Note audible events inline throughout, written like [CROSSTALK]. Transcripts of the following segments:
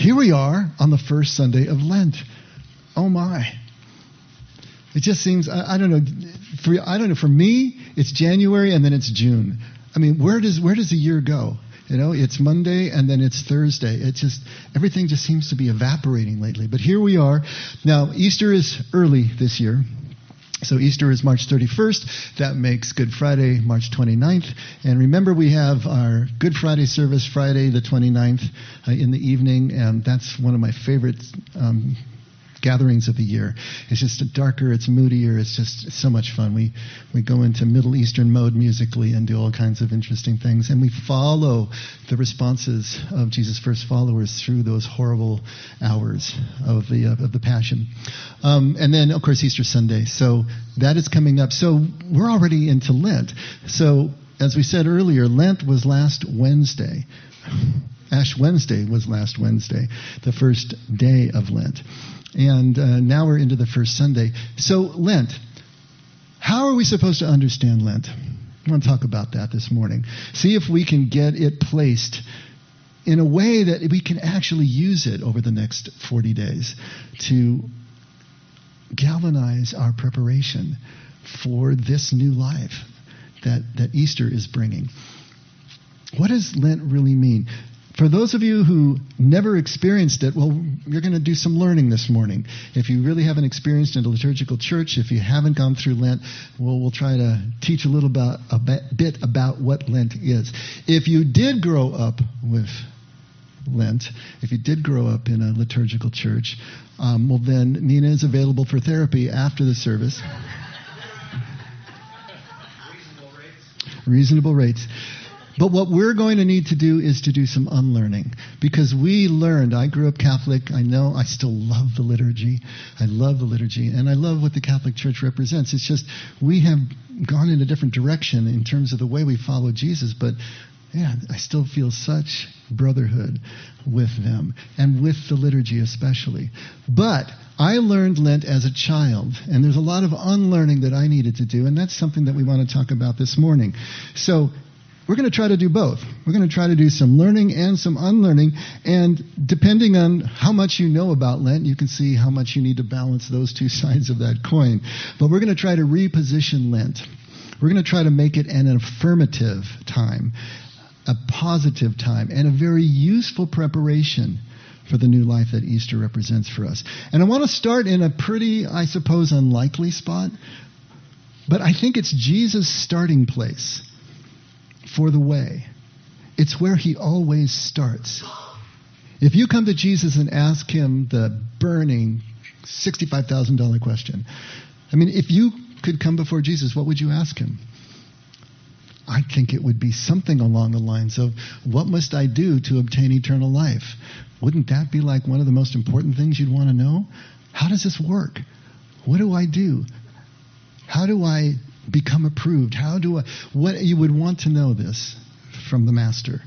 here we are on the first Sunday of Lent. Oh my. It just seems, I, I don't know, for, I don't know, for me, it's January and then it's June. I mean, where does, where does the year go? You know, it's Monday and then it's Thursday. It just, everything just seems to be evaporating lately. But here we are. Now, Easter is early this year. So Easter is March 31st. That makes Good Friday March 29th. And remember, we have our Good Friday service Friday the 29th uh, in the evening, and that's one of my favorite um, gatherings of the year. It's just darker, it's moodier, it's just so much fun. We, we go into Middle Eastern mode musically and do all kinds of interesting things. And we follow the responses of Jesus' first followers through those horrible hours of the, of the Passion. Um, and then, of course, Easter Sunday. So that is coming up. So we're already into Lent. So as we said earlier, Lent was last Wednesday. Ash Wednesday was last Wednesday, the first day of Lent. And uh, now we're into the first Sunday. So, Lent. How are we supposed to understand Lent? I want to talk about that this morning. See if we can get it placed in a way that we can actually use it over the next 40 days to galvanize our preparation for this new life that, that Easter is bringing. What does Lent really mean? For those of you who never experienced it, well, you're going to do some learning this morning. If you really haven't experienced in a liturgical church, if you haven't gone through Lent, well, we'll try to teach a little about, a bit about what Lent is. If you did grow up with Lent, if you did grow up in a liturgical church, um, well, then Nina is available for therapy after the service. [LAUGHS] Reasonable rates. Reasonable rates. But what we're going to need to do is to do some unlearning because we learned. I grew up Catholic. I know I still love the liturgy. I love the liturgy and I love what the Catholic Church represents. It's just we have gone in a different direction in terms of the way we follow Jesus, but yeah, I still feel such brotherhood with them and with the liturgy especially. But I learned Lent as a child, and there's a lot of unlearning that I needed to do, and that's something that we want to talk about this morning. So we're going to try to do both. We're going to try to do some learning and some unlearning. And depending on how much you know about Lent, you can see how much you need to balance those two [LAUGHS] sides of that coin. But we're going to try to reposition Lent. We're going to try to make it an affirmative time, a positive time, and a very useful preparation for the new life that Easter represents for us. And I want to start in a pretty, I suppose, unlikely spot, but I think it's Jesus' starting place for the way. It's where he always starts. If you come to Jesus and ask him the burning $65,000 question, I mean, if you could come before Jesus, what would you ask him? I think it would be something along the lines of, What must I do to obtain eternal life? Wouldn't that be like one of the most important things you'd want to know? How does this work? What do I do? How do I become approved? How do I, what you would want to know this from the Master.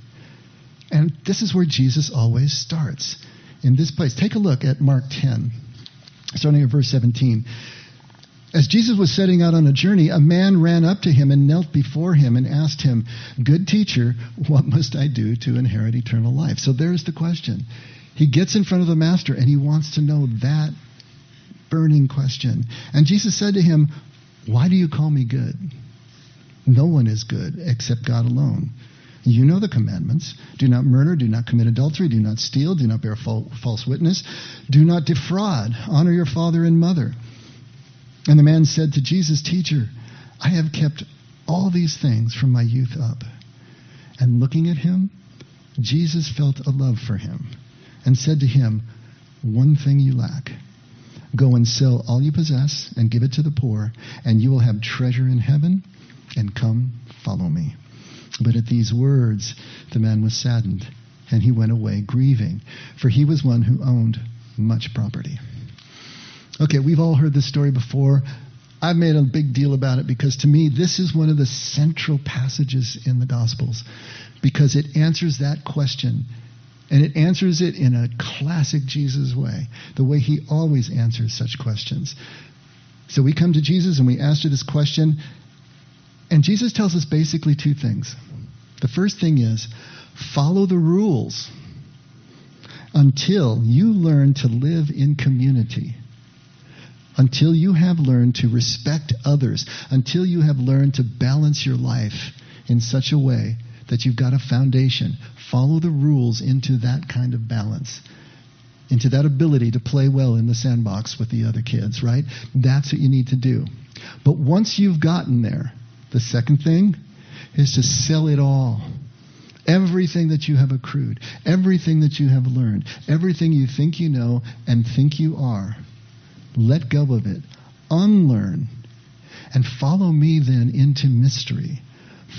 And this is where Jesus always starts in this place. Take a look at Mark 10, starting at verse 17. As Jesus was setting out on a journey, a man ran up to him and knelt before him and asked him, Good teacher, what must I do to inherit eternal life? So there's the question. He gets in front of the master and he wants to know that burning question. And Jesus said to him, why do you call me good? No one is good except God alone. You know the commandments. Do not murder, do not commit adultery, do not steal, do not bear false witness, do not defraud, honor your father and mother. And the man said to Jesus, Teacher, I have kept all these things from my youth up. And looking at him, Jesus felt a love for him and said to him, One thing you lack. Go and sell all you possess and give it to the poor, and you will have treasure in heaven, and come follow me. But at these words, the man was saddened, and he went away grieving, for he was one who owned much property. Okay, we've all heard this story before. I've made a big deal about it because to me, this is one of the central passages in the Gospels because it answers that question and it answers it in a classic Jesus way, the way he always answers such questions. So we come to Jesus and we ask her this question, and Jesus tells us basically two things. The first thing is follow the rules. until you learn to live in community. Until you have learned to respect others. Until you have learned to balance your life in such a way that you've got a foundation. Follow the rules into that kind of balance into that ability to play well in the sandbox with the other kids, right? That's what you need to do. But once you've gotten there, the second thing is to sell it all. Everything that you have accrued, everything that you have learned, everything you think you know and think you are, let go of it. Unlearn. And follow me then into mystery.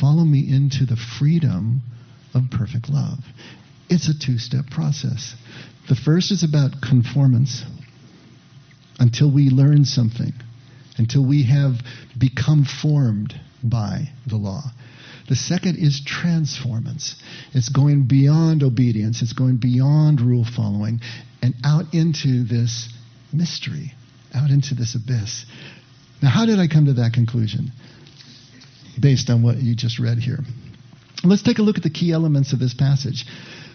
Follow me into the freedom of perfect love. It's a two step process. The first is about conformance until we learn something, until we have become formed by the law. The second is transformance. It's going beyond obedience, it's going beyond rule following and out into this mystery, out into this abyss. Now, how did I come to that conclusion? Based on what you just read here. Let's take a look at the key elements of this passage.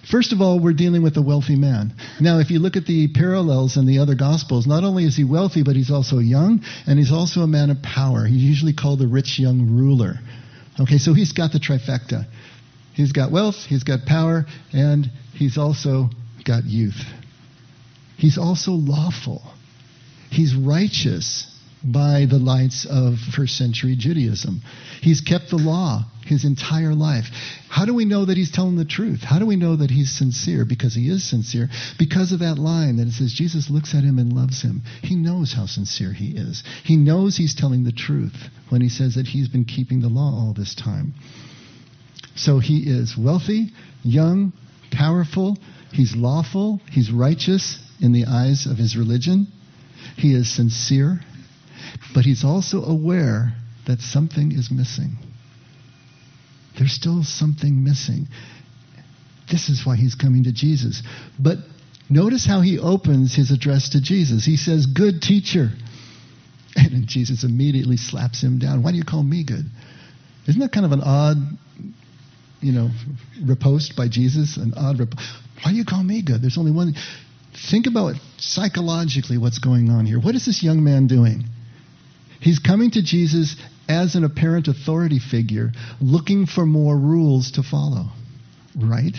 First of all, we're dealing with a wealthy man. Now, if you look at the parallels in the other Gospels, not only is he wealthy, but he's also young, and he's also a man of power. He's usually called the rich young ruler. Okay, so he's got the trifecta. He's got wealth, he's got power, and he's also got youth. He's also lawful. He's righteous by the lights of first century Judaism. He's kept the law his entire life. How do we know that he's telling the truth? How do we know that he's sincere? Because he is sincere. Because of that line that it says Jesus looks at him and loves him. He knows how sincere he is. He knows he's telling the truth when he says that he's been keeping the law all this time. So he is wealthy, young, powerful, he's lawful, he's righteous in the eyes of his religion. He is sincere, but he's also aware that something is missing. There's still something missing. This is why he's coming to Jesus. But notice how he opens his address to Jesus. He says, Good teacher. [LAUGHS] And Jesus immediately slaps him down. Why do you call me good? Isn't that kind of an odd, you know, riposte by Jesus? An odd rip- Why do you call me good? There's only one. Think about psychologically what's going on here. What is this young man doing? He's coming to Jesus as an apparent authority figure, looking for more rules to follow. Right?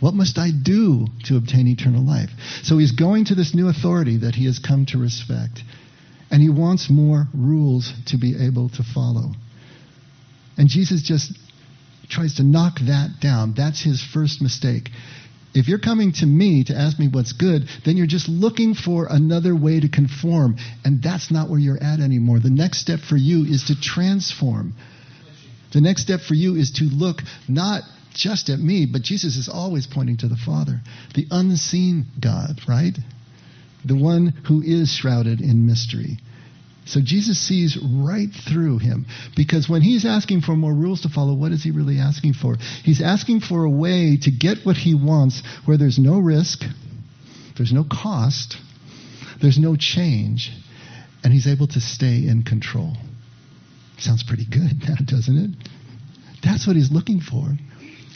What must I do to obtain eternal life? So he's going to this new authority that he has come to respect. And he wants more rules to be able to follow. And Jesus just tries to knock that down. That's his first mistake. If you're coming to me to ask me what's good, then you're just looking for another way to conform. And that's not where you're at anymore. The next step for you is to transform. The next step for you is to look not just at me, but Jesus is always pointing to the Father, the unseen God, right? The one who is shrouded in mystery. So Jesus sees right through him because when he's asking for more rules to follow, what is he really asking for? He's asking for a way to get what he wants where there's no risk, there's no cost, there's no change, and he's able to stay in control. Sounds pretty good now, [LAUGHS] doesn't it? That's what he's looking for.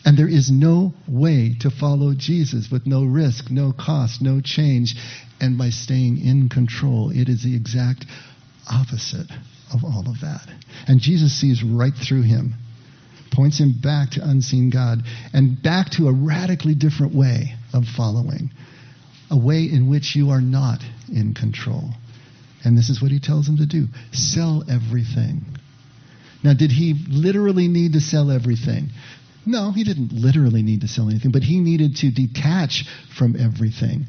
And there is no way to follow Jesus with no risk, no cost, no change, and by staying in control. It is the exact opposite of all of that. And Jesus sees right through him, points him back to unseen God, and back to a radically different way of following, a way in which you are not in control. And this is what he tells him to do sell everything. Now, did he literally need to sell everything? No, he didn't literally need to sell anything, but he needed to detach from everything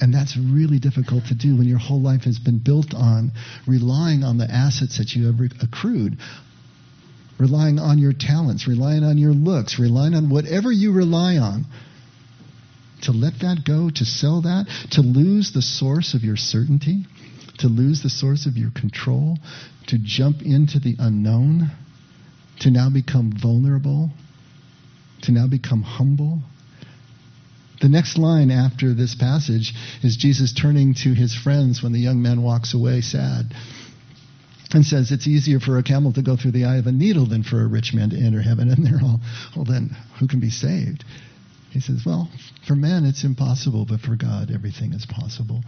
and that's really difficult to do when your whole life has been built on relying on the assets that you have accrued, relying on your talents, relying on your looks, relying on whatever you rely on. To let that go, to sell that, to lose the source of your certainty, to lose the source of your control, to jump into the unknown, to now become vulnerable, to now become humble, the next line after this passage is Jesus turning to his friends when the young man walks away sad and says, It's easier for a camel to go through the eye of a needle than for a rich man to enter heaven. And they're all, Well, then, who can be saved? He says, Well, for man it's impossible, but for God everything is possible.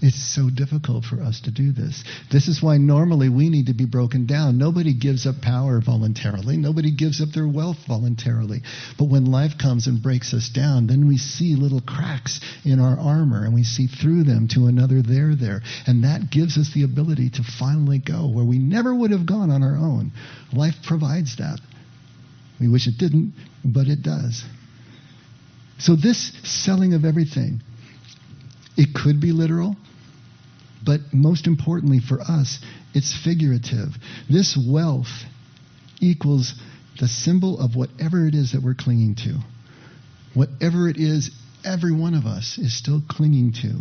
It's so difficult for us to do this. This is why normally we need to be broken down. Nobody gives up power voluntarily, nobody gives up their wealth voluntarily. But when life comes and breaks us down, then we see little cracks in our armor and we see through them to another there there. And that gives us the ability to finally go where we never would have gone on our own. Life provides that. We wish it didn't, but it does. So, this selling of everything, it could be literal, but most importantly for us, it's figurative. This wealth equals the symbol of whatever it is that we're clinging to. Whatever it is, every one of us is still clinging to.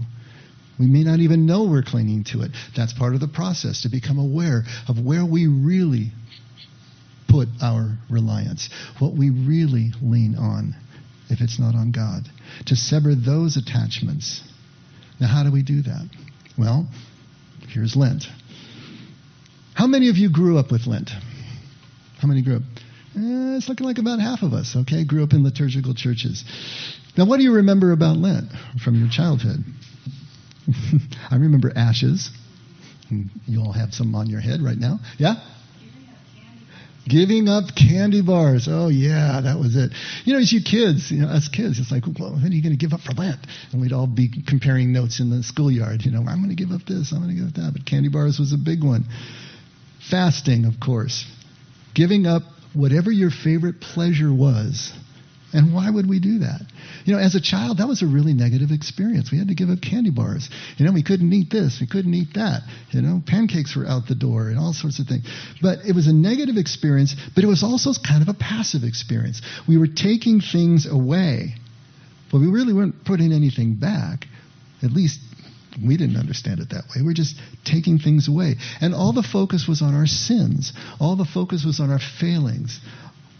We may not even know we're clinging to it. That's part of the process to become aware of where we really put our reliance, what we really lean on if it's not on God. To sever those attachments. Now, how do we do that? Well, here's Lent. How many of you grew up with Lent? How many grew up? Eh, it's looking like about half of us, okay? Grew up in liturgical churches. Now, what do you remember about Lent from your childhood? [LAUGHS] I remember ashes. You all have some on your head right now. Yeah? Giving up candy bars. Oh, yeah, that was it. You know, as you kids, you know, us kids, it's like, well, when are you going to give up for Lent? And we'd all be comparing notes in the schoolyard. You know, I'm going to give up this, I'm going to give up that. But candy bars was a big one. Fasting, of course. Giving up whatever your favorite pleasure was and why would we do that? You know, as a child, that was a really negative experience. We had to give up candy bars. You know, we couldn't eat this, we couldn't eat that. You know, pancakes were out the door and all sorts of things. But it was a negative experience, but it was also kind of a passive experience. We were taking things away, but we really weren't putting anything back. At least we didn't understand it that way. We're just taking things away. And all the focus was on our sins. All the focus was on our failings.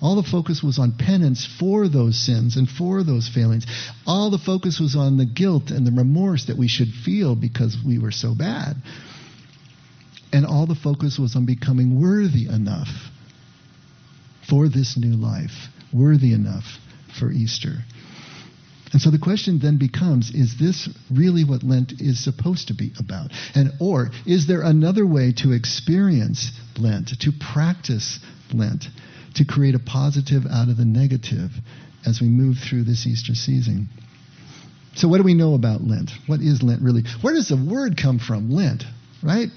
All the focus was on penance for those sins and for those failings. All the focus was on the guilt and the remorse that we should feel because we were so bad. And all the focus was on becoming worthy enough for this new life, worthy enough for Easter. And so the question then becomes is this really what Lent is supposed to be about? And or is there another way to experience Lent, to practice Lent? To create a positive out of the negative as we move through this Easter season. So, what do we know about Lent? What is Lent really? Where does the word come from? Lent, right?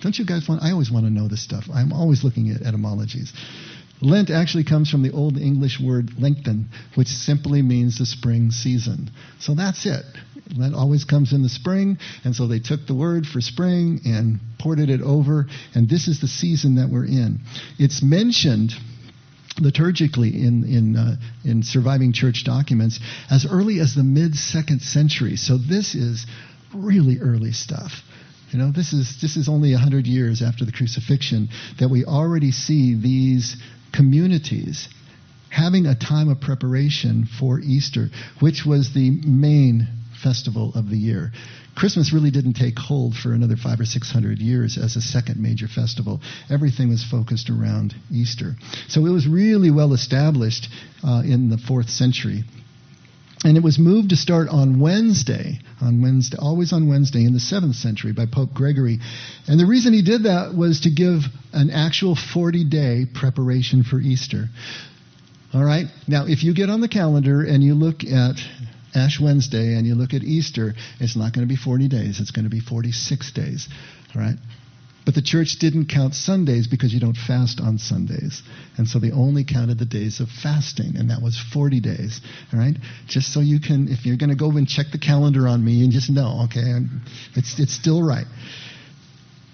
Don't you guys want? I always want to know this stuff. I'm always looking at etymologies. Lent actually comes from the Old English word lengthen, which simply means the spring season. So that's it. Lent always comes in the spring, and so they took the word for spring and ported it over, and this is the season that we're in. It's mentioned liturgically in in uh, in surviving church documents as early as the mid second century. So this is really early stuff. You know, this is this is only hundred years after the crucifixion that we already see these communities having a time of preparation for Easter, which was the main festival of the year. Christmas really didn't take hold for another five or six hundred years as a second major festival. Everything was focused around Easter. So it was really well established uh, in the fourth century. And it was moved to start on Wednesday, on Wednesday, always on Wednesday in the seventh century by Pope Gregory. And the reason he did that was to give an actual 40 day preparation for Easter. All right? Now, if you get on the calendar and you look at Ash Wednesday and you look at Easter, it's not going to be 40 days, it's going to be 46 days. Right? But the church didn't count Sundays because you don't fast on Sundays. And so they only counted the days of fasting, and that was 40 days. All right? Just so you can, if you're going to go and check the calendar on me and just know, okay, it's, it's still right.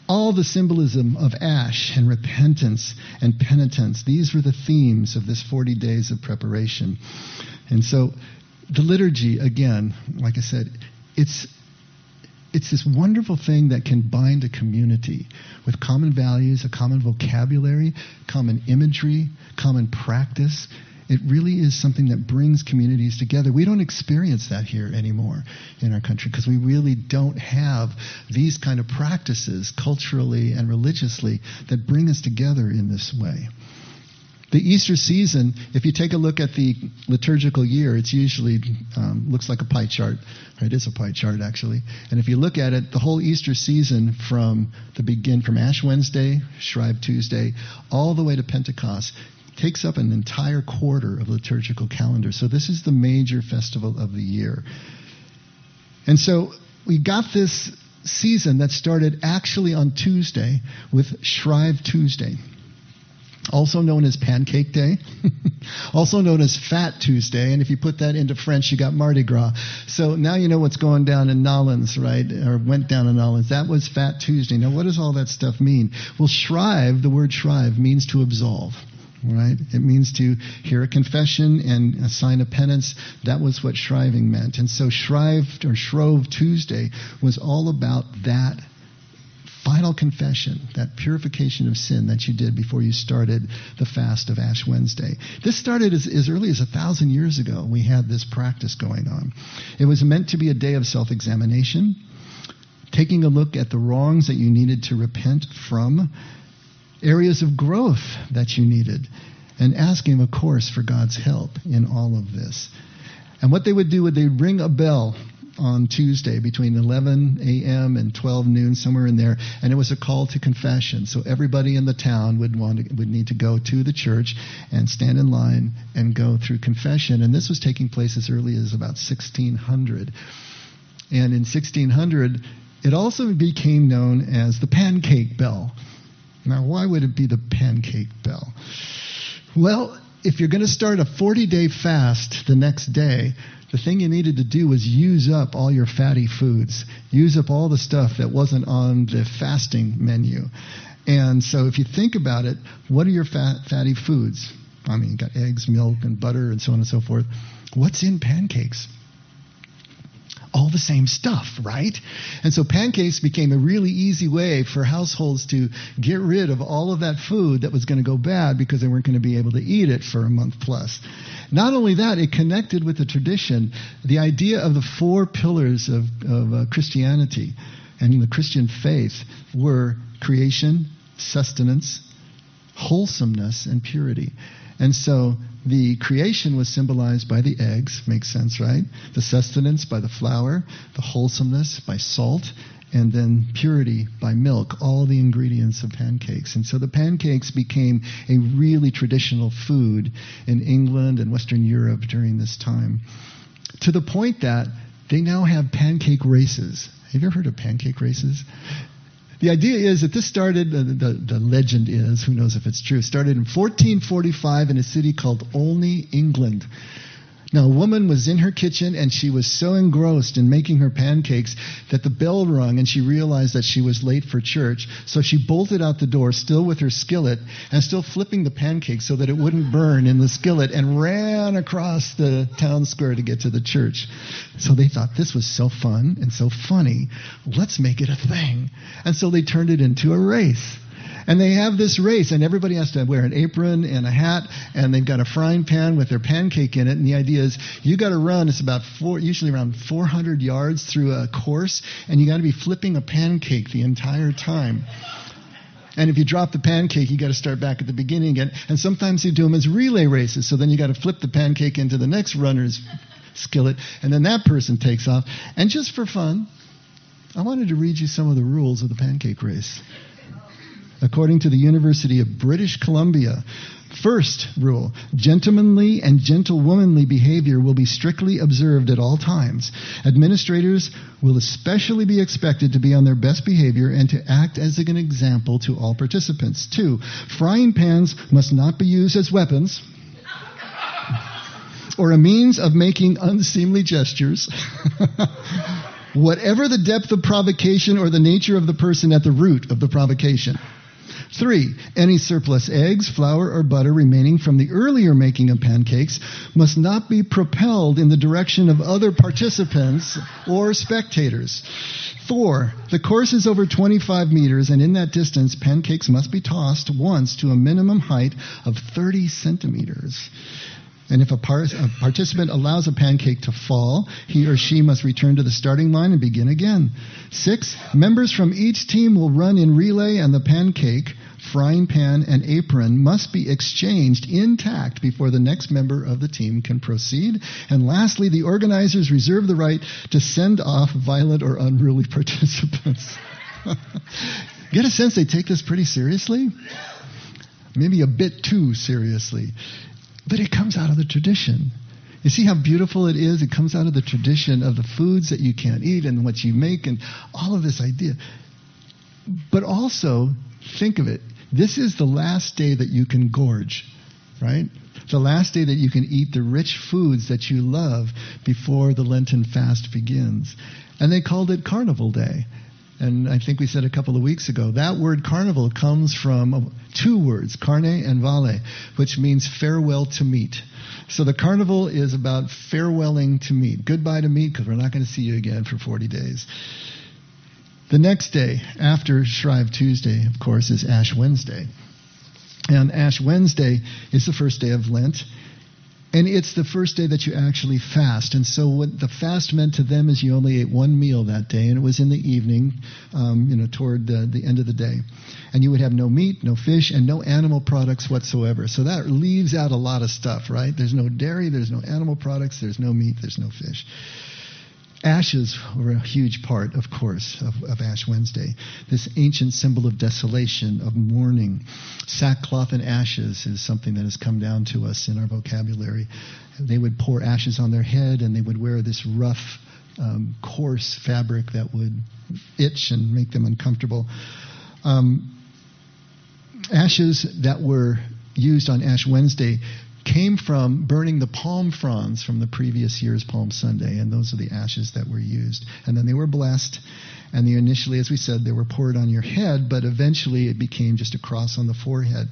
All the symbolism of ash and repentance and penitence, these were the themes of this 40 days of preparation. And so the liturgy, again, like I said, it's it's this wonderful thing that can bind a community with common values, a common vocabulary, common imagery, common practice. It really is something that brings communities together. We don't experience that here anymore in our country because we really don't have these kind of practices culturally and religiously that bring us together in this way. The Easter season, if you take a look at the liturgical year, it's usually um, looks like a pie chart. It is a pie chart actually. And if you look at it, the whole Easter season from the begin from Ash Wednesday, Shrove Tuesday, all the way to Pentecost takes up an entire quarter of liturgical calendar. So this is the major festival of the year. And so we got this season that started actually on Tuesday with Shrove Tuesday also known as Pancake Day, [LAUGHS] also known as Fat Tuesday. And if you put that into French, you got Mardi Gras. So now you know what's going down in Nolens, right? Or went down in Nolens. That was Fat Tuesday. Now, what does all that stuff mean? Well, shrive, the word shrive, means to absolve. Right? It means to hear a confession and a sign of penance. That was what shriving meant. And so Shrove or Shrove Tuesday was all about that final confession, that purification of sin that you did before you started the fast of Ash Wednesday. This started as, as early as a thousand years ago. We had this practice going on. It was meant to be a day of self examination, taking a look at the wrongs that you needed to repent from, areas of growth that you needed, and asking, of course, for God's help in all of this. And what they would do would they ring a bell on Tuesday between 11 a.m. and 12 noon, somewhere in there, and it was a call to confession. So everybody in the town would want to, would need to go to the church and stand in line and go through confession. And this was taking place as early as about 1600. And in 1600, it also became known as the pancake bell. Now, why would it be the pancake bell? Well, if you're going to start a 40 day fast the next day, the thing you needed to do was use up all your fatty foods, use up all the stuff that wasn't on the fasting menu. And so if you think about it, what are your fat, fatty foods? I mean, you got eggs, milk, and butter, and so on and so forth. What's in pancakes? All the same stuff, right? And so pancakes became a really easy way for households to get rid of all of that food that was going to go bad because they weren't going to be able to eat it for a month plus. Not only that, it connected with the tradition, the idea of the four pillars of, of uh, Christianity and the Christian faith were creation, sustenance, wholesomeness, and purity. And so the creation was symbolized by the eggs, makes sense, right? The sustenance by the flour, the wholesomeness by salt, and then purity by milk, all the ingredients of pancakes. And so the pancakes became a really traditional food in England and Western Europe during this time. To the point that they now have pancake races. Have you ever heard of pancake races? The idea is that this started, the, the, the, legend is, who knows if it's true, started in 1445 in a city called Olney, England. Now, a woman was in her kitchen and she was so engrossed in making her pancakes that the bell rung and she realized that she was late for church. So she bolted out the door, still with her skillet and still flipping the pancakes so that it wouldn't burn in the skillet, and ran across the town square to get to the church. So they thought this was so fun and so funny. Let's make it a thing. And so they turned it into a race. And they have this race, and everybody has to wear an apron and a hat, and they've got a frying pan with their pancake in it. And the idea is you got to run, it's about four, usually around 400 yards through a course, and you got to be flipping a pancake the entire time. And if you drop the pancake, you got to start back at the beginning again. And sometimes they do them as relay races. So then you got to flip the pancake into the next runner's skillet, and then that person takes off. And just for fun, I wanted to read you some of the rules of the pancake race according to the University of British Columbia. First rule gentlemanly and gentlewomanly behavior will be strictly observed at all times. Administrators will especially be expected to be on their best behavior and to act as an example to all participants. Two, frying pans must not be used as weapons [LAUGHS] or a means of making unseemly gestures. [LAUGHS] Whatever the depth of provocation or the nature of the person at the root of the provocation. Three, any surplus eggs, flour, or butter remaining from the earlier making of pancakes must not be propelled in the direction of other participants or spectators. Four, the course is over 25 meters, and in that distance, pancakes must be tossed once to a minimum height of 30 centimeters. And if a, par- a, participant allows a pancake to fall, he or she must return to the starting line and begin again. Six, members from each team will run in relay, and the pancake, frying pan, and apron must be exchanged intact before the next member of the team can proceed. And lastly, the organizers reserve the right to send off violent or unruly [LAUGHS] participants. [LAUGHS] Get a sense they take this pretty seriously? Maybe a bit too seriously. But it comes out of the tradition. You see how beautiful it is? It comes out of the tradition of the foods that you can't eat and what you make and all of this idea. But also, think of it. This is the last day that you can gorge, right? The last day that you can eat the rich foods that you love before the Lenten fast begins. And they called it Carnival Day. And I think we said a couple of weeks ago, that word carnival comes from uh, two words, carne and vale, which means farewell to meat. So the carnival is about farewelling to meat. Goodbye to meat because we're not going to see you again for 40 days. The next day, after Shrove Tuesday, of course, is Ash Wednesday. And Ash Wednesday is the first day of Lent. And it's the first day that you actually fast. And so what the fast meant to them is you only ate one meal that day, and it was in the evening, um, you know, toward the, the end of the day. And you would have no meat, no fish, and no animal products whatsoever. So that leaves out a lot of stuff, right? There's no dairy, there's no animal products, there's no meat, there's no fish. Ashes were a huge part, of course, of, of, Ash Wednesday. This ancient symbol of desolation, of mourning. Sackcloth and ashes is something that has come down to us in our vocabulary. They would pour ashes on their head and they would wear this rough, um, coarse fabric that would itch and make them uncomfortable. Um, ashes that were used on Ash Wednesday came from burning the palm fronds from the previous year's Palm Sunday, and those are the ashes that were used. And then they were blessed, and they initially, as we said, they were poured on your head, but eventually it became just a cross on the forehead.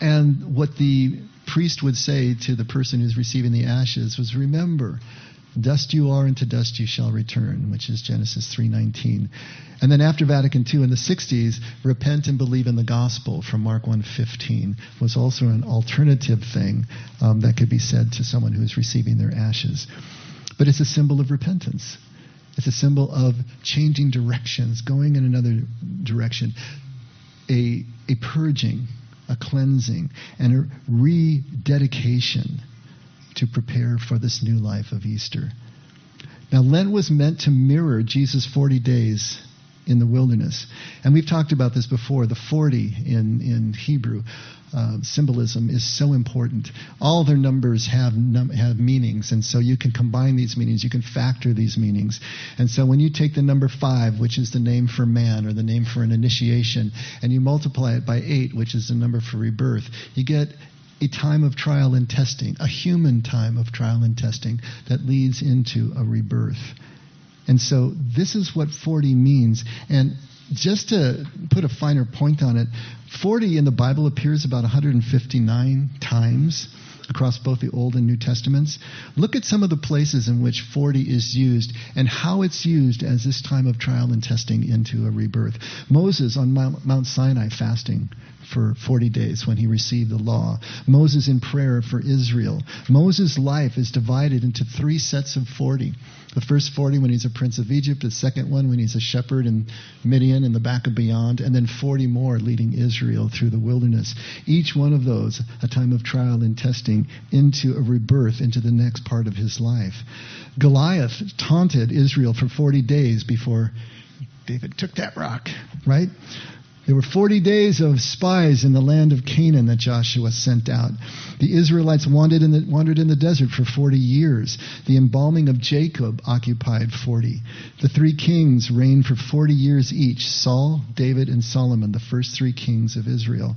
And what the priest would say to the person who's receiving the ashes was, Remember, Dust you are, and to dust you shall return, which is Genesis 3:19. And then after Vatican II in the 60s, repent and believe in the gospel from Mark 1:15 was also an alternative thing um, that could be said to someone who is receiving their ashes. But it's a symbol of repentance. It's a symbol of changing directions, going in another direction, a, a purging, a cleansing, and a rededication to prepare for this new life of Easter. Now, Lent was meant to mirror Jesus' 40 days in the wilderness. And we've talked about this before. The 40 in, in Hebrew uh, symbolism is so important. All their numbers have, num- have meanings, and so you can combine these meanings, you can factor these meanings. And so when you take the number 5, which is the name for man or the name for an initiation, and you multiply it by 8, which is the number for rebirth, you get a time of trial and testing, a human time of trial and testing that leads into a rebirth. And so this is what 40 means. And just to put a finer point on it, 40 in the Bible appears about 159 times across both the Old and New Testaments. Look at some of the places in which 40 is used and how it's used as this time of trial and testing into a rebirth. Moses on Mount Sinai fasting for 40 days when he received the law. Moses in prayer for Israel. Moses' life is divided into three sets of 40. The first 40 when he's a prince of Egypt, the second one when he's a shepherd in Midian in the back of beyond, and then 40 more leading Israel through the wilderness. Each one of those a time of trial and testing into a rebirth into the next part of his life. Goliath taunted Israel for 40 days before David took that rock, right? There were 40 days of spies in the land of Canaan that Joshua sent out. The Israelites wandered in the, wandered in the desert for 40 years. The embalming of Jacob occupied 40. The three kings reigned for 40 years each Saul, David, and Solomon, the first three kings of Israel.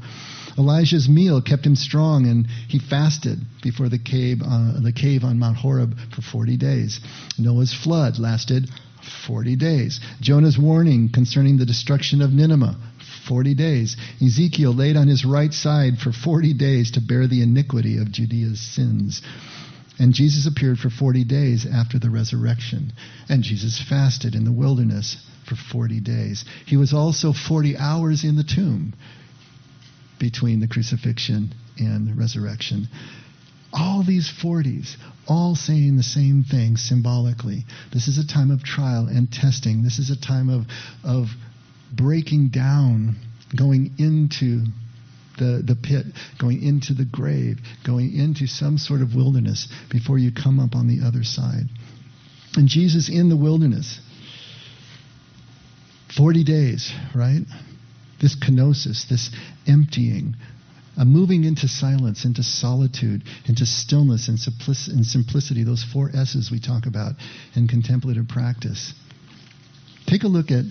Elijah's meal kept him strong, and he fasted before the cave, uh, the cave on Mount Horeb for 40 days. Noah's flood lasted 40 days. Jonah's warning concerning the destruction of Nineveh 40 days. Ezekiel laid on his right side for 40 days to bear the iniquity of Judea's sins. And Jesus appeared for 40 days after the resurrection. And Jesus fasted in the wilderness for 40 days. He was also 40 hours in the tomb between the crucifixion and the resurrection. All these 40s, all saying the same thing symbolically. This is a time of trial and testing. This is a time of, of breaking down, going into the, the pit, going into the grave, going into some sort of wilderness before you come up on the other side. And Jesus in the wilderness, 40 days, right? This kenosis, this emptying, a moving into silence, into solitude, into stillness and, simplicity, those four S's we talk about in contemplative practice. Take a look at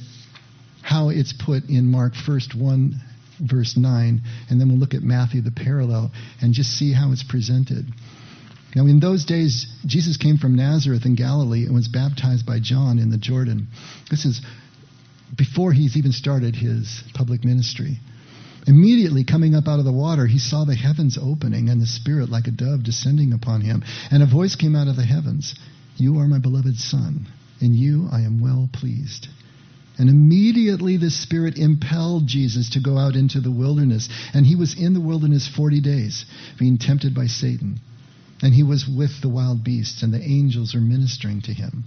how it's put in Mark 1st 1 verse 9, and then we'll look at Matthew, the parallel, and just see how it's presented. Now, in those days, Jesus came from Nazareth in Galilee and was baptized by John in the Jordan. This is before he's even started his public ministry. Immediately coming up out of the water, he saw the heavens opening and the Spirit like a dove descending upon him. And a voice came out of the heavens You are my beloved Son, in you I am well pleased. And immediately the Spirit impelled Jesus to go out into the wilderness. And he was in the wilderness 40 days, being tempted by Satan. And he was with the wild beasts, and the angels are ministering to him.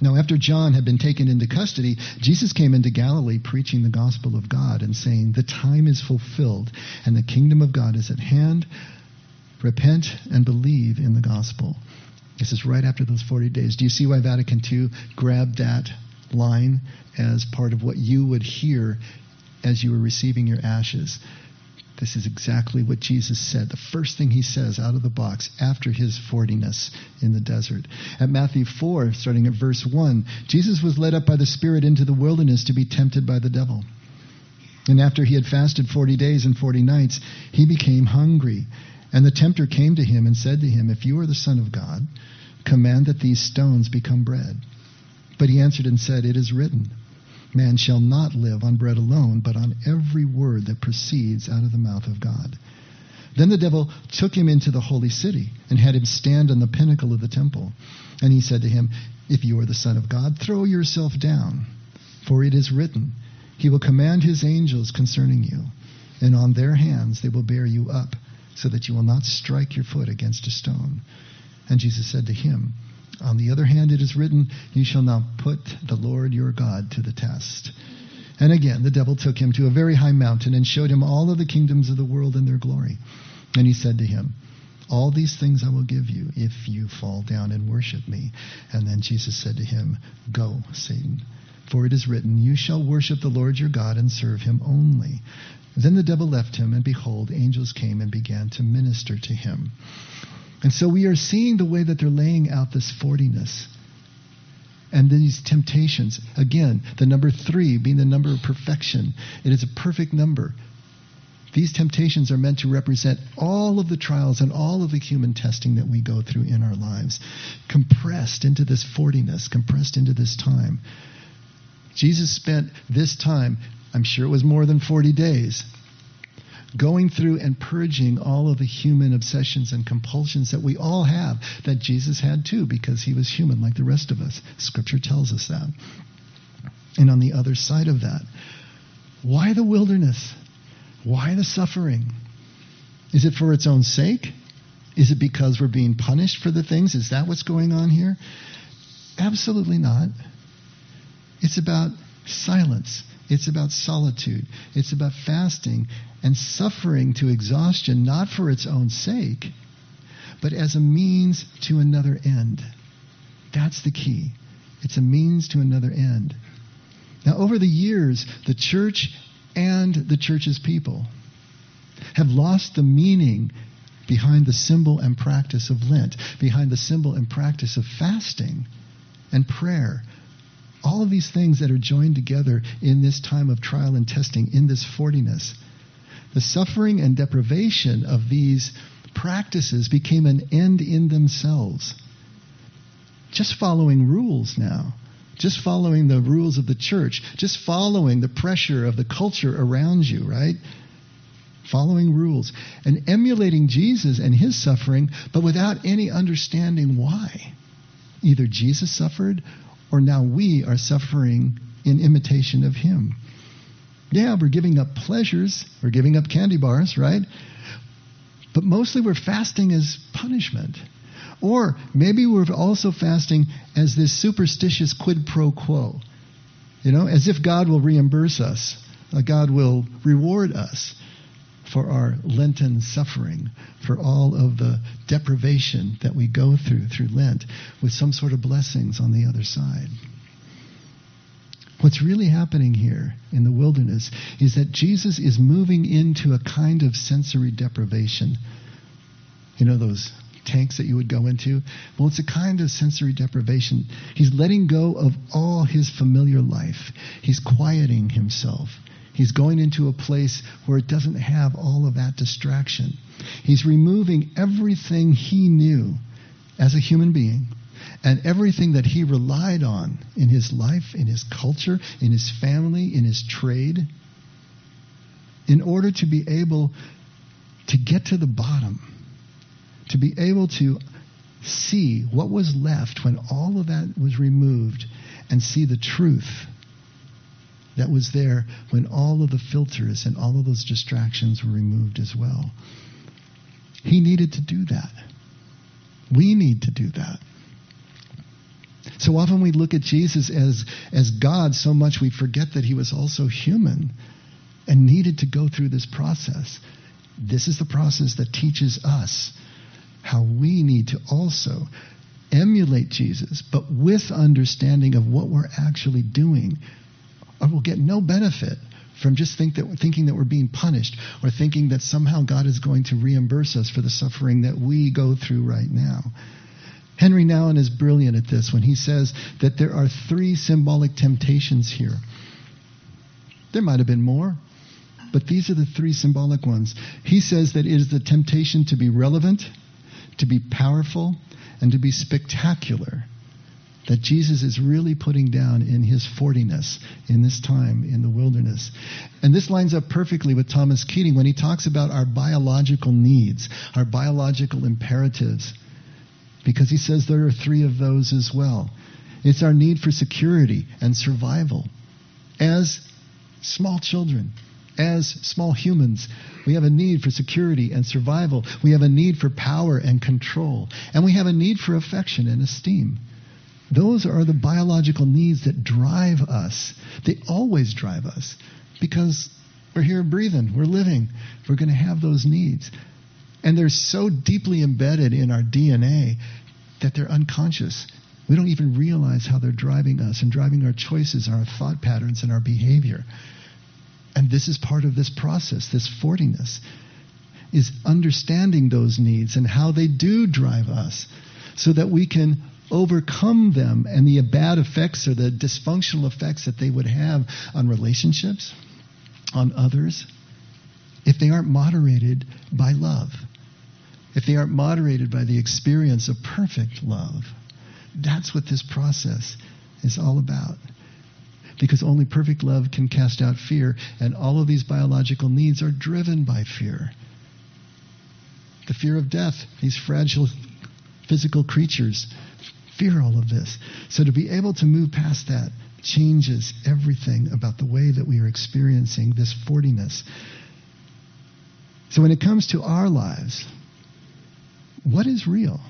Now, after John had been taken into custody, Jesus came into Galilee preaching the gospel of God and saying, The time is fulfilled, and the kingdom of God is at hand. Repent and believe in the gospel. This is right after those 40 days. Do you see why Vatican II grabbed that line as part of what you would hear as you were receiving your ashes? This is exactly what Jesus said. The first thing he says out of the box after his fortyness in the desert. At Matthew 4, starting at verse 1, Jesus was led up by the Spirit into the wilderness to be tempted by the devil. And after he had fasted 40 days and 40 nights, he became hungry. And the tempter came to him and said to him, If you are the Son of God, command that these stones become bread. But he answered and said, It is written, Man shall not live on bread alone, but on every word that proceeds out of the mouth of God. Then the devil took him into the holy city and had him stand on the pinnacle of the temple. And he said to him, If you are the Son of God, throw yourself down, for it is written, He will command His angels concerning you, and on their hands they will bear you up, so that you will not strike your foot against a stone. And Jesus said to him, on the other hand, it is written, You shall not put the Lord your God to the test. And again, the devil took him to a very high mountain and showed him all of the kingdoms of the world and their glory. And he said to him, All these things I will give you if you fall down and worship me. And then Jesus said to him, Go, Satan. For it is written, You shall worship the Lord your God and serve him only. Then the devil left him, and behold, angels came and began to minister to him. And so we are seeing the way that they're laying out this fortyness and these temptations. Again, the number three being the number of perfection. It is a perfect number. These temptations are meant to represent all of the trials and all of the human testing that we go through in our lives, compressed into this fortyness, compressed into this time. Jesus spent this time, I'm sure it was more than 40 days, going through and purging all of the human obsessions and compulsions that we all have, that Jesus had too, because he was human like the rest of us. Scripture tells us that. And on the other side of that, why the wilderness? Why the suffering? Is it for its own sake? Is it because we're being punished for the things? Is that what's going on here? Absolutely not. It's about silence. It's about solitude. It's about fasting and suffering to exhaustion, not for its own sake, but as a means to another end. That's the key. It's a means to another end. Now, over the years, the church and the church's people have lost the meaning behind the symbol and practice of Lent, behind the symbol and practice of fasting and prayer all of these things that are joined together in this time of trial and testing, in this fortyness. The suffering and deprivation of these practices became an end in themselves. Just following rules now, just following the rules of the church, just following the pressure of the culture around you, right? Following rules and emulating Jesus and his suffering, but without any understanding why. Either Jesus suffered or now we are suffering in imitation of Him. Yeah, we're giving up pleasures, we're giving up candy bars, right? But mostly we're fasting as punishment. Or maybe we're also fasting as this superstitious quid pro quo. You know, as if God will reimburse us, uh, God will reward us for our Lenten suffering, for all of the deprivation that we go through through Lent, with some sort of blessings on the other side. What's really happening here in the wilderness is that Jesus is moving into a kind of sensory deprivation. You know, those tanks that you would go into? Well, it's a kind of sensory deprivation. He's letting go of all his familiar life, he's quieting himself. He's going into a place where it doesn't have all of that distraction. He's removing everything he knew as a human being and everything that he relied on in his life, in his culture, in his family, in his trade, in order to be able to get to the bottom, to be able to see what was left when all of that was removed and see the truth that was there when all of the filters and all of those distractions were removed as well. He needed to do that. We need to do that. So often we look at Jesus as, as God so much we forget that he was also human and needed to go through this process. This is the process that teaches us how we need to also emulate Jesus, but with understanding of what we're actually doing or will get no benefit from just think that, thinking that we're being punished or thinking that somehow God is going to reimburse us for the suffering that we go through right now. Henri Nouwen is brilliant at this when he says that there are three symbolic temptations here. There might have been more, but these are the three symbolic ones. He says that it is the temptation to be relevant, to be powerful, and to be spectacular that Jesus is really putting down in his fortyness in this time in the wilderness. And this lines up perfectly with Thomas Keating when he talks about our biological needs, our biological imperatives, because he says there are three of those as well. It's our need for security and survival. As small children, as small humans, we have a need for security and survival. We have a need for power and control. And we have a need for affection and esteem. Those are the biological needs that drive us. They always drive us because we're here breathing, we're living. We're going to have those needs. And they're so deeply embedded in our DNA that they're unconscious. We don't even realize how they're driving us and driving our choices, our thought patterns, and our behavior. And this is part of this process, this fortyness, is understanding those needs and how they do drive us so that we can overcome them and the bad effects or the dysfunctional effects that they would have on relationships, on others, if they aren't moderated by love, if they aren't moderated by the experience of perfect love. That's what this process is all about. Because only perfect love can cast out fear, and all of these biological needs are driven by fear. The fear of death, these fragile physical creatures fear all of this. So to be able to move past that changes everything about the way that we are experiencing this fortyness. So when it comes to our lives, what is real?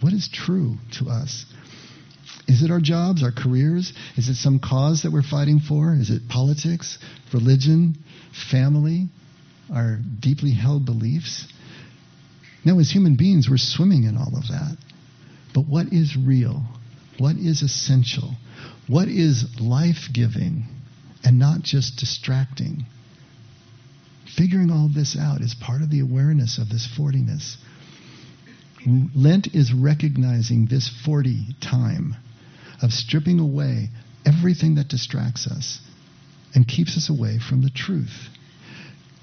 What is true to us? Is it our jobs, our careers? Is it some cause that we're fighting for? Is it politics, religion, family, our deeply held beliefs? No, as human beings, we're swimming in all of that. But what is real? What is essential? What is life giving and not just distracting? Figuring all this out is part of the awareness of this fortyness. Lent is recognizing this 40 time of stripping away everything that distracts us and keeps us away from the truth.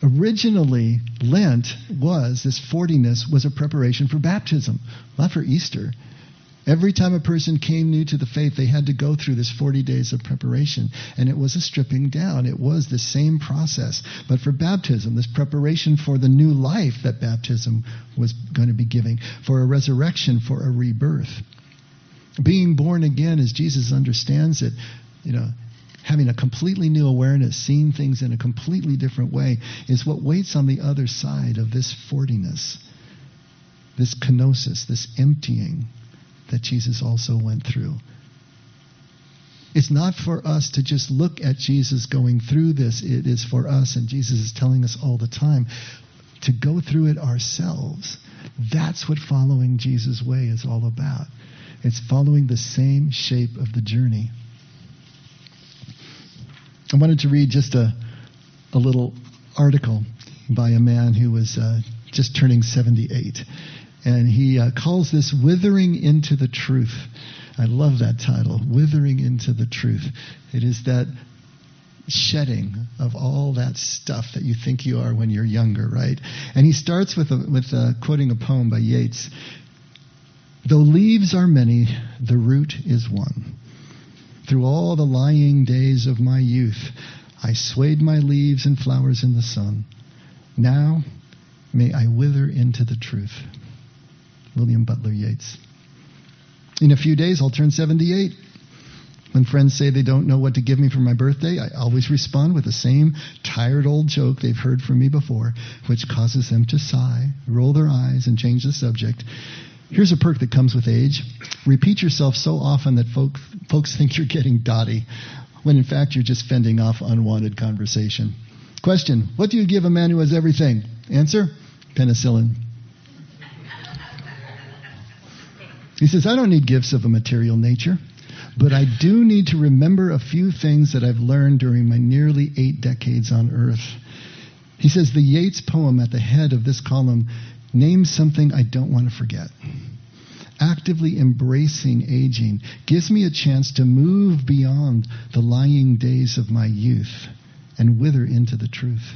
Originally, Lent was, this fortyness was a preparation for baptism, not for Easter. Every time a person came new to the faith, they had to go through this 40 days of preparation. And it was a stripping down. It was the same process. But for baptism, this preparation for the new life that baptism was going to be giving, for a resurrection, for a rebirth. Being born again, as Jesus understands it, you know, having a completely new awareness, seeing things in a completely different way, is what waits on the other side of this fortyness, this kenosis, this emptying that Jesus also went through. It's not for us to just look at Jesus going through this. It is for us, and Jesus is telling us all the time, to go through it ourselves. That's what following Jesus' way is all about. It's following the same shape of the journey. I wanted to read just a, a little article by a man who was uh, just turning 78. And he uh, calls this Withering into the Truth. I love that title, Withering into the Truth. It is that shedding of all that stuff that you think you are when you're younger, right? And he starts with, a, with a, quoting a poem by Yeats. Though leaves are many, the root is one. Through all the lying days of my youth, I swayed my leaves and flowers in the sun. Now may I wither into the truth. William Butler Yeats. In a few days, I'll turn 78. When friends say they don't know what to give me for my birthday, I always respond with the same tired old joke they've heard from me before, which causes them to sigh, roll their eyes, and change the subject. Here's a perk that comes with age. Repeat yourself so often that folk, folks think you're getting dotty, when in fact you're just fending off unwanted conversation. Question What do you give a man who has everything? Answer Penicillin. He says, I don't need gifts of a material nature. But I do need to remember a few things that I've learned during my nearly eight decades on earth. He says the Yeats poem at the head of this column names something I don't want to forget. Actively embracing aging gives me a chance to move beyond the lying days of my youth and wither into the truth.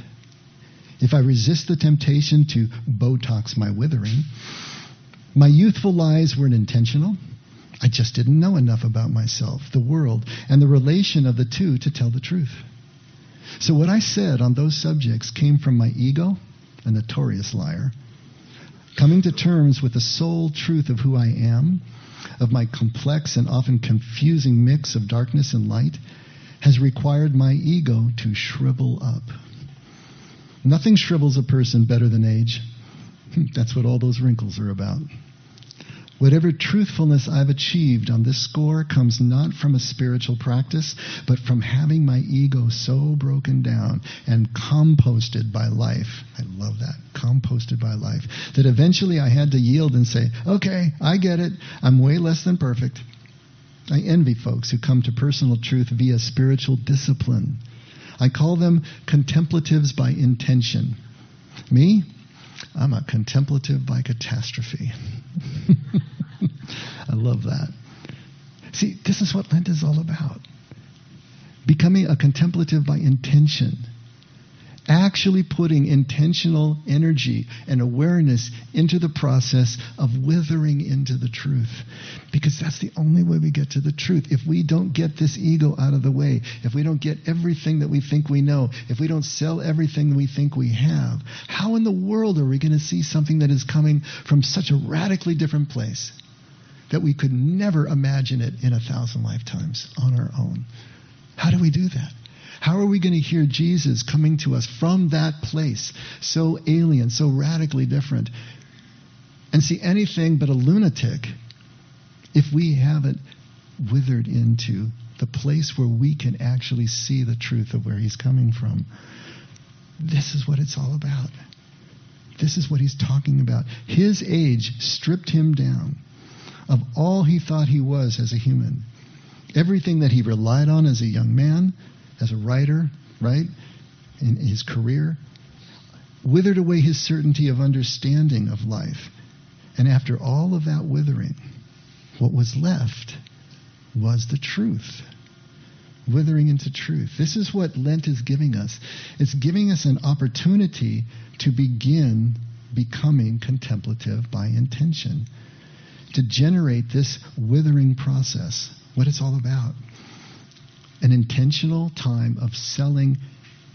If I resist the temptation to Botox my withering, my youthful lies weren't intentional I just didn't know enough about myself, the world, and the relation of the two to tell the truth. So, what I said on those subjects came from my ego, a notorious liar, coming to terms with the sole truth of who I am, of my complex and often confusing mix of darkness and light, has required my ego to shrivel up. Nothing shrivels a person better than age. [LAUGHS] That's what all those wrinkles are about. Whatever truthfulness I've achieved on this score comes not from a spiritual practice, but from having my ego so broken down and composted by life. I love that. Composted by life. That eventually I had to yield and say, okay, I get it. I'm way less than perfect. I envy folks who come to personal truth via spiritual discipline. I call them contemplatives by intention. Me, I'm a contemplative by catastrophe. [LAUGHS] I love that. See, this is what Lent is all about. Becoming a contemplative by intention actually putting intentional energy and awareness into the process of withering into the truth. Because that's the only way we get to the truth. If we don't get this ego out of the way, if we don't get everything that we think we know, if we don't sell everything we think we have, how in the world are we going to see something that is coming from such a radically different place that we could never imagine it in a thousand lifetimes on our own? How do we do that? How are we going to hear Jesus coming to us from that place, so alien, so radically different, and see anything but a lunatic if we haven't withered into the place where we can actually see the truth of where he's coming from? This is what it's all about. This is what he's talking about. His age stripped him down of all he thought he was as a human. Everything that he relied on as a young man, as a writer, right? In his career, withered away his certainty of understanding of life. And after all of that withering, what was left was the truth. Withering into truth. This is what Lent is giving us. It's giving us an opportunity to begin becoming contemplative by intention, to generate this withering process, what it's all about an intentional time of selling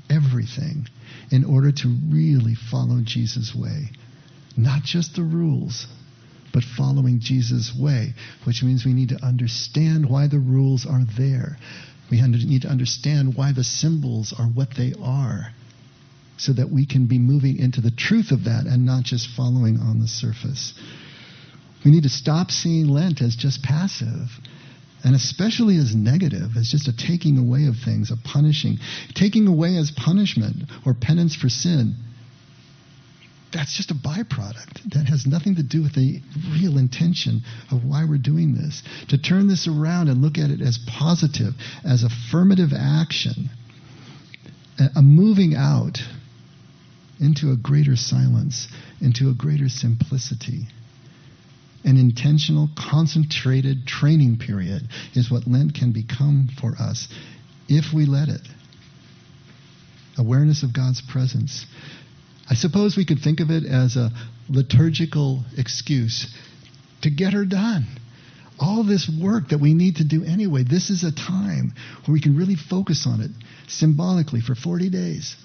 everything in order to really follow Jesus' way. Not just the rules, but following Jesus' way, which means we need to understand why the rules are there. We need to understand why the symbols are what they are so that we can be moving into the truth of that and not just following on the surface. We need to stop seeing Lent as just passive and especially as negative, as just a taking away of things, a punishing. Taking away as punishment or penance for sin, that's just a byproduct. That has nothing to do with the real intention of why we're doing this. To turn this around and look at it as positive, as affirmative action, a moving out into a greater silence, into a greater simplicity. An intentional, concentrated training period is what Lent can become for us if we let it. Awareness of God's presence. I suppose we could think of it as a liturgical excuse to get her done. All this work that we need to do anyway, this is a time where we can really focus on it symbolically for 40 days.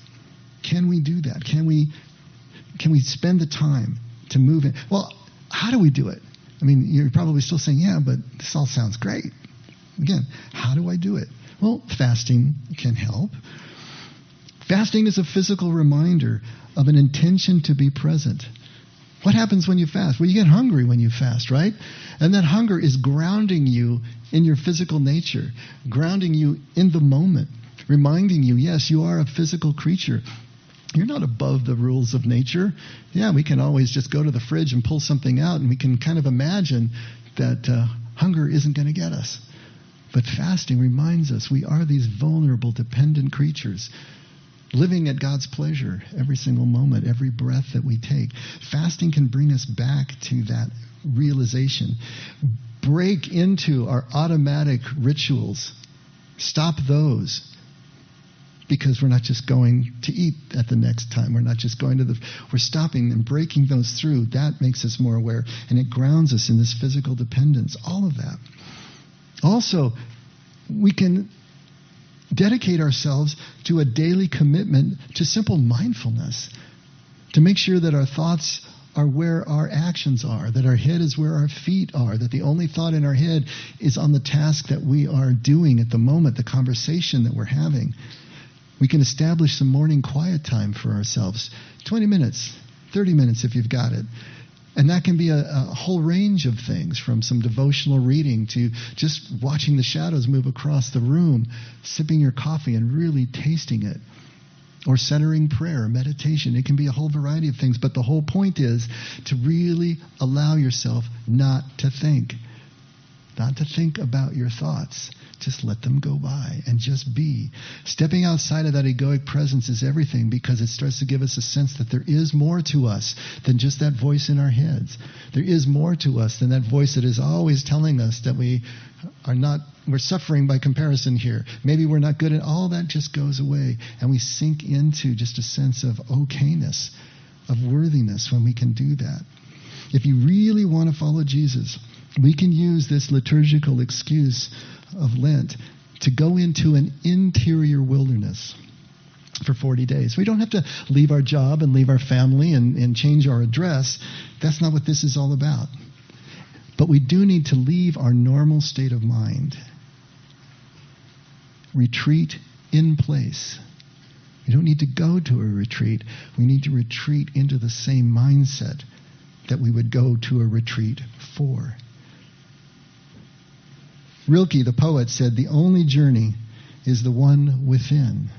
Can we do that? Can we, can we spend the time to move in? Well, how do we do it? I mean, you're probably still saying, yeah, but this all sounds great. Again, how do I do it? Well, fasting can help. Fasting is a physical reminder of an intention to be present. What happens when you fast? Well, you get hungry when you fast, right? And that hunger is grounding you in your physical nature, grounding you in the moment, reminding you, yes, you are a physical creature. You're not above the rules of nature. Yeah, we can always just go to the fridge and pull something out, and we can kind of imagine that uh, hunger isn't going to get us. But fasting reminds us we are these vulnerable, dependent creatures living at God's pleasure every single moment, every breath that we take. Fasting can bring us back to that realization. Break into our automatic rituals. Stop those because we're not just going to eat at the next time. We're not just going to the, we're stopping and breaking those through. That makes us more aware and it grounds us in this physical dependence. All of that. Also, we can dedicate ourselves to a daily commitment to simple mindfulness, to make sure that our thoughts are where our actions are, that our head is where our feet are, that the only thought in our head is on the task that we are doing at the moment, the conversation that we're having. We can establish some morning quiet time for ourselves 20 minutes, 30 minutes if you've got it. And that can be a, a, whole range of things from some devotional reading to just watching the shadows move across the room, sipping your coffee and really tasting it. Or centering prayer, meditation. It can be a whole variety of things, but the whole point is to really allow yourself not to think. Not to think about your thoughts just let them go by and just be. Stepping outside of that egoic presence is everything because it starts to give us a sense that there is more to us than just that voice in our heads. There is more to us than that voice that is always telling us that we are not, we're suffering by comparison here. Maybe we're not good at all that just goes away and we sink into just a sense of okayness, of worthiness when we can do that. If you really want to follow Jesus, we can use this liturgical excuse of Lent to go into an interior wilderness for 40 days. We don't have to leave our job and leave our family and, and change our address. That's not what this is all about. But we do need to leave our normal state of mind. Retreat in place. We don't need to go to a retreat. We need to retreat into the same mindset that we would go to a retreat for. Rilke, the poet, said, The only journey is the one within.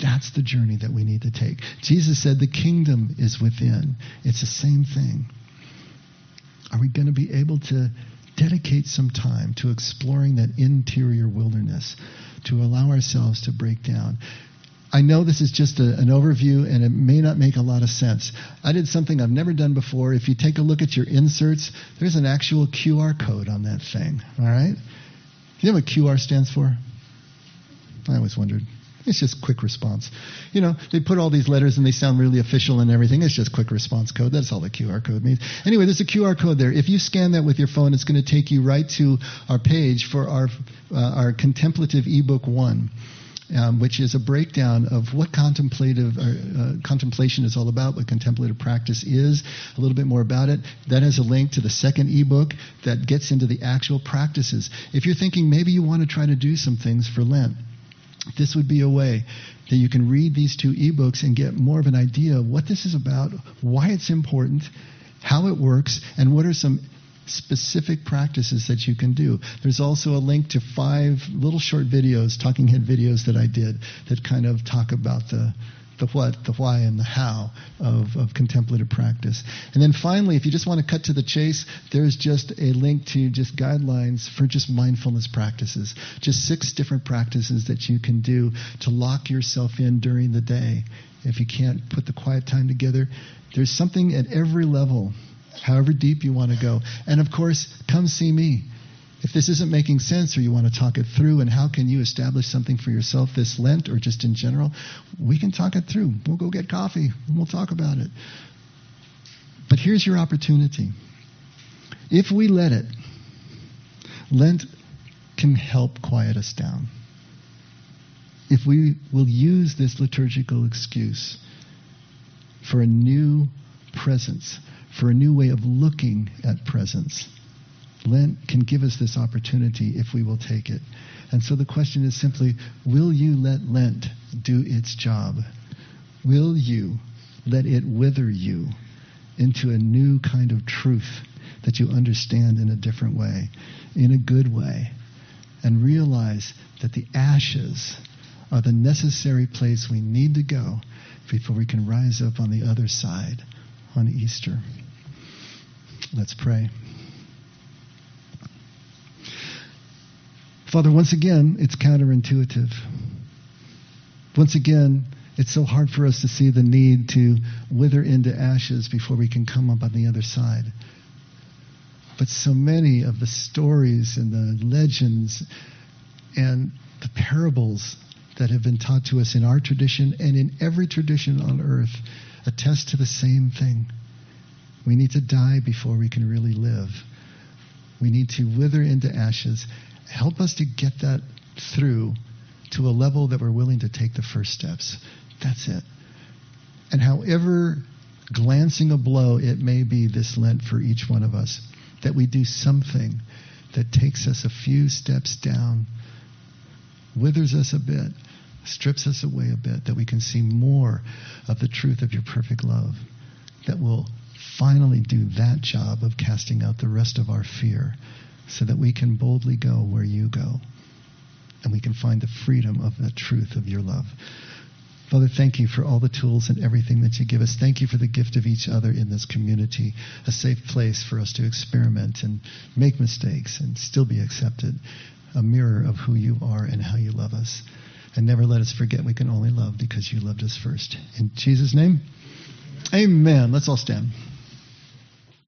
That's the journey that we need to take. Jesus said, The kingdom is within. It's the same thing. Are we going to be able to dedicate some time to exploring that interior wilderness, to allow ourselves to break down? I know this is just a, an overview and it may not make a lot of sense. I did something I've never done before. If you take a look at your inserts, there's an actual QR code on that thing. All right? Do you know what QR stands for? I always wondered. It's just quick response. You know, they put all these letters and they sound really official and everything. It's just quick response code. That's all the QR code means. Anyway, there's a QR code there. If you scan that with your phone, it's going to take you right to our page for our uh, our contemplative ebook one. Um, which is a breakdown of what contemplative uh, contemplation is all about, what contemplative practice is, a little bit more about it. That has a link to the second ebook that gets into the actual practices. If you're thinking maybe you want to try to do some things for Lent, this would be a way that you can read these two ebooks and get more of an idea of what this is about, why it's important, how it works, and what are some specific practices that you can do. There's also a link to five little short videos, talking head videos that I did that kind of talk about the the what, the why, and the how of, of contemplative practice. And then finally, if you just want to cut to the chase, there's just a link to just guidelines for just mindfulness practices. Just six different practices that you can do to lock yourself in during the day. If you can't put the quiet time together, there's something at every level however deep you want to go. And of course, come see me. If this isn't making sense or you want to talk it through and how can you establish something for yourself this Lent or just in general, we can talk it through. We'll go get coffee and we'll talk about it. But here's your opportunity. If we let it, Lent can help quiet us down. If we will use this liturgical excuse for a new presence, for a new way of looking at presence. Lent can give us this opportunity if we will take it. And so the question is simply will you let Lent do its job? Will you let it wither you into a new kind of truth that you understand in a different way, in a good way, and realize that the ashes are the necessary place we need to go before we can rise up on the other side on Easter. Let's pray. Father, once again, it's counterintuitive. Once again, it's so hard for us to see the need to wither into ashes before we can come up on the other side. But so many of the stories and the legends and the parables that have been taught to us in our tradition and in every tradition on earth attest to the same thing. We need to die before we can really live. We need to wither into ashes. Help us to get that through to a level that we're willing to take the first steps. That's it. And however glancing a blow it may be this Lent for each one of us, that we do something that takes us a few steps down, withers us a bit, strips us away a bit, that we can see more of the truth of your perfect love, that will finally do that job of casting out the rest of our fear so that we can boldly go where you go and we can find the freedom of the truth of your love. Father, thank you for all the tools and everything that you give us. Thank you for the gift of each other in this community, a safe place for us to experiment and make mistakes and still be accepted, a mirror of who you are and how you love us. And never let us forget we can only love because you loved us first. In Jesus' name, amen. Let's all stand.